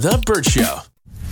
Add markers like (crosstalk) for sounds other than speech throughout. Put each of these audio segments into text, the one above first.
The Burt Show.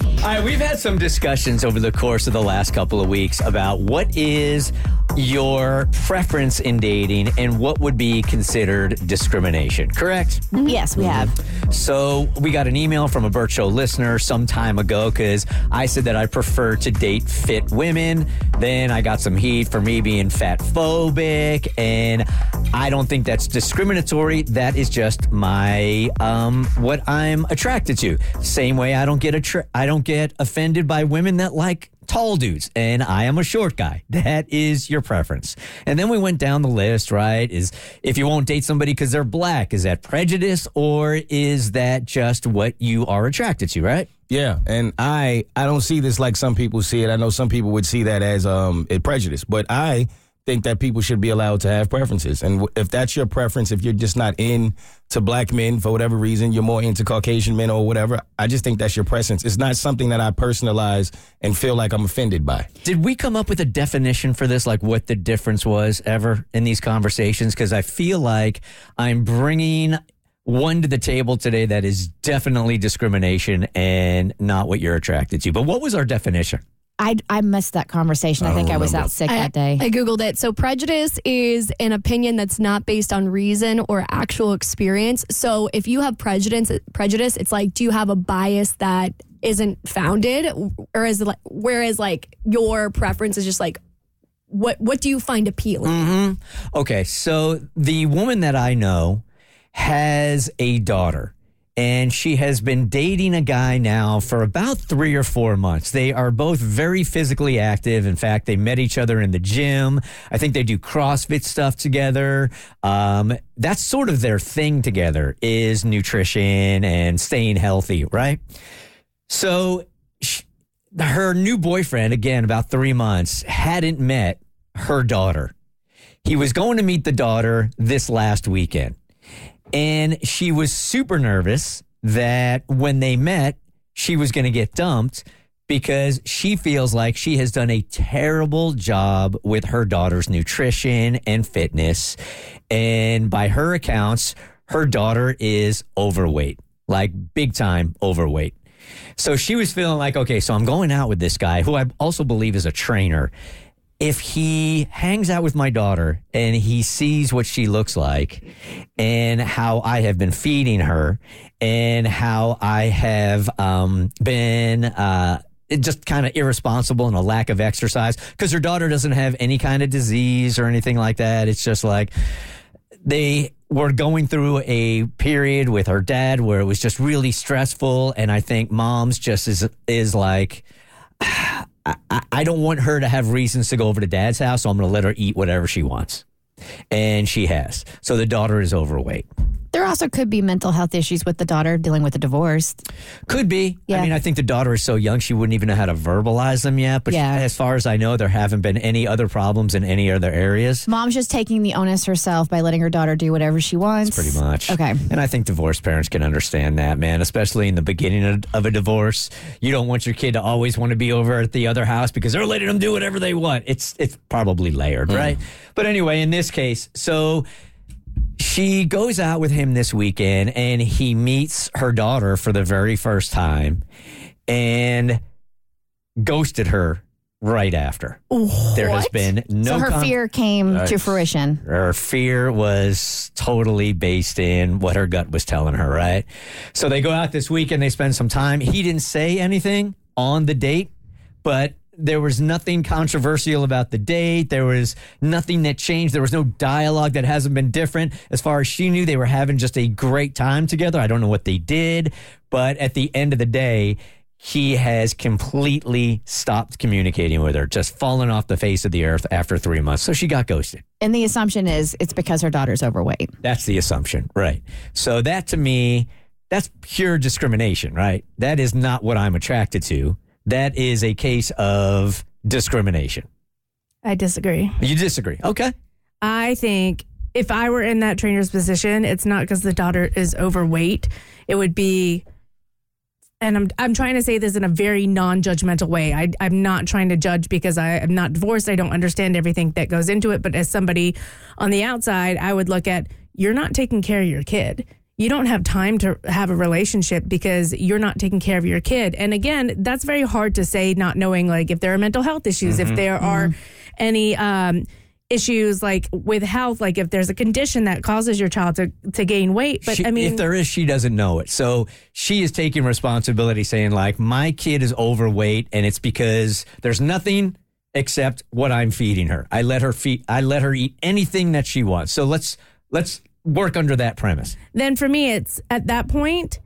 All right, we've had some discussions over the course of the last couple of weeks about what is your preference in dating and what would be considered discrimination, correct? Yes, we have. So we got an email from a Burt Show listener some time ago because I said that I prefer to date fit women. Then I got some heat for me being fat phobic, and I don't think that's discriminatory. That is just my um, what I'm attracted to. Same way I don't get attra- I don't get offended by women that like tall dudes and I am a short guy. (laughs) That is your preference. And then we went down the list, right? Is if you won't date somebody because they're black, is that prejudice or is that just what you are attracted to, right? Yeah, and I I don't see this like some people see it. I know some people would see that as um a prejudice, but I think that people should be allowed to have preferences. And if that's your preference, if you're just not in to black men for whatever reason, you're more into Caucasian men or whatever, I just think that's your preference. It's not something that I personalize and feel like I'm offended by. Did we come up with a definition for this, like what the difference was ever in these conversations? Because I feel like I'm bringing one to the table today that is definitely discrimination and not what you're attracted to. But what was our definition? I, I missed that conversation. I, I think don't I was remember. out sick I, that day. I googled it. So prejudice is an opinion that's not based on reason or actual experience. So if you have prejudice, prejudice, it's like, do you have a bias that isn't founded, or is it like, whereas like your preference is just like, what what do you find appealing? Mm-hmm. Okay, so the woman that I know has a daughter. And she has been dating a guy now for about three or four months. They are both very physically active. In fact, they met each other in the gym. I think they do CrossFit stuff together. Um, that's sort of their thing together is nutrition and staying healthy, right? So sh her new boyfriend, again, about three months, hadn't met her daughter. He was going to meet the daughter this last weekend. And she was super nervous that when they met, she was going to get dumped because she feels like she has done a terrible job with her daughter's nutrition and fitness. And by her accounts, her daughter is overweight, like big time overweight. So she was feeling like, okay, so I'm going out with this guy who I also believe is a trainer. If he hangs out with my daughter and he sees what she looks like and how I have been feeding her and how I have um, been uh, just kind of irresponsible and a lack of exercise because her daughter doesn't have any kind of disease or anything like that. It's just like they were going through a period with her dad where it was just really stressful and i think mom's just is is like I, I- don't want her to have reasons to go over to dad's house so i'm going to let her eat whatever she wants. And she has. So the daughter is overweight also could be mental health issues with the daughter dealing with a divorce. could be Yeah. i mean i think the daughter is so young she wouldn't even know how to verbalize them yet but Yeah. as far as i know there haven't been any other problems in any other areas Mom's just taking the onus herself by letting her daughter do whatever she wants. pretty much. Okay. And I think divorced parents can understand that, man, especially in the beginning of, of a divorce. You don't want your kid to always want to be over at the other house because they're letting them do whatever they want. It's it's probably layered, hmm. right? But anyway, in this case, so she goes out with him this weekend and he meets her daughter for the very first time and ghosted her right after. There has been no so her con- fear came to fruition. her fear was totally based in what her gut was telling her, right? So they go out this weekend, they spend some time. He didn't say anything on the date, but there was nothing controversial about the date. There was nothing that changed. There was no dialogue that hasn't been different. As far as she knew, they were having just a great time together. I don't know what they did, but at the end of the day, he has completely stopped communicating with her, just fallen off the face of the earth after three months. So she got ghosted. And the assumption is it's because her daughter's overweight. That's the assumption, right? So that to me that's pure discrimination, right? That is not what I'm attracted to. That is a case of discrimination. I disagree. You disagree? Okay. I think if I were in that trainer's position, it's not because the daughter is overweight. It would be, and I'm I'm trying to say this in a very non-judgmental way. I, I'm not trying to judge because I am not divorced. I don't understand everything that goes into it. But as somebody on the outside, I would look at you're not taking care of your kid. You don't have time to have a relationship because you're not taking care of your kid. And again, that's very hard to say, not knowing like if there are mental health issues, if there are any um, issues like with health, like if there's a condition that causes your child to, to gain weight. But She- I mean, if there is, she doesn't know it. So she is taking responsibility, saying like, my kid is overweight, and it's because there's nothing except what I'm feeding her. I let her feed. I let her eat anything that she wants. So let's let's work under that premise. then for me, it's at that point,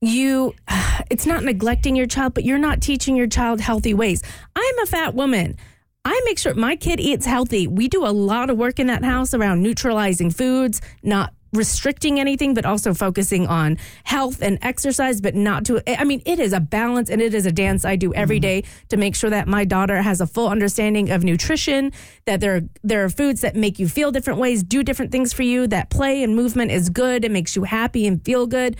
you, (sighs) it's not neglecting your child, but you're not teaching your child healthy ways. I'm a fat woman. I make sure my kid eats healthy. We do a lot of work in that house around neutralizing foods, not restricting anything, but also focusing on health and exercise, but not to, I mean, it is a balance and it is a dance I do every mm-hmm. day to make sure that my daughter has a full understanding of nutrition, that there, there are foods that make you feel different ways, do different things for you, that play and movement is good. It makes you happy and feel good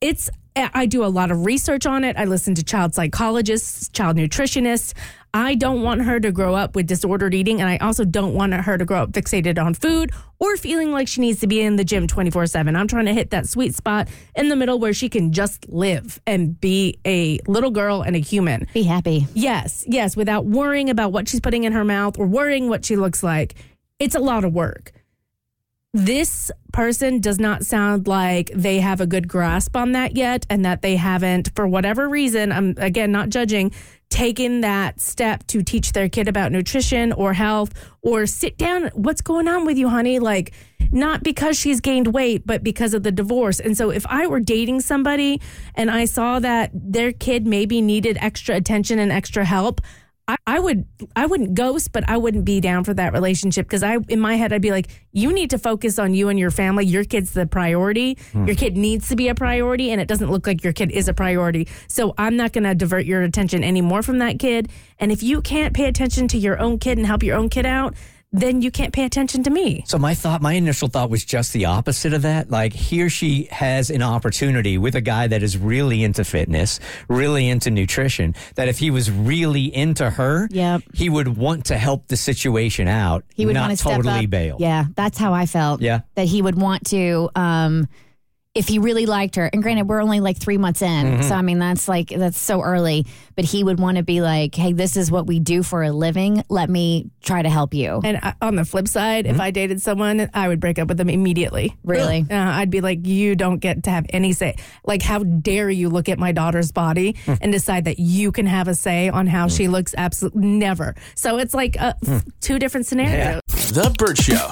it's I do a lot of research on it. I listen to child psychologists, child nutritionists. I don't want her to grow up with disordered eating, and I also don't want her to grow up fixated on food or feeling like she needs to be in the gym 24 7. I'm trying to hit that sweet spot in the middle where she can just live and be a little girl and a human. Be happy. Yes, yes, without worrying about what she's putting in her mouth or worrying what she looks like. It's a lot of work. This person does not sound like they have a good grasp on that yet, and that they haven't, for whatever reason, I'm again not judging, taken that step to teach their kid about nutrition or health or sit down. What's going on with you, honey? Like, not because she's gained weight, but because of the divorce. And so, if I were dating somebody and I saw that their kid maybe needed extra attention and extra help, I, I would I wouldn't ghost, but I wouldn't be down for that relationship because I in my head I'd be like, you need to focus on you and your family. Your kid's the priority. Hmm. Your kid needs to be a priority, and it doesn't look like your kid is a priority. So I'm not going to divert your attention anymore from that kid. And if you can't pay attention to your own kid and help your own kid out, then you can't pay attention to me. So my thought, my initial thought was just the opposite of that. Like here she has an opportunity with a guy that is really into fitness, really into nutrition, that if he was really into her, Yep. he would want to help the situation out, He would not want to step totally up. bail. Yeah, that's how I felt. Yeah. that he would want to. Um, if he really liked her, and granted, we're only like three months in, Mm-hmm. so I mean that's like that's so early. But he would want to be like, "Hey, this is what we do for a living. Let me try to help you." And I, on the flip side, if I dated someone, I would break up with them immediately. (gasps) Really? Uh, I'd be like, you don't get to have any say. Like, how dare you look at my daughter's body (laughs) and decide that you can have a say on how she looks? Absolutely never. So it's like uh, two different scenarios. The Burt Show.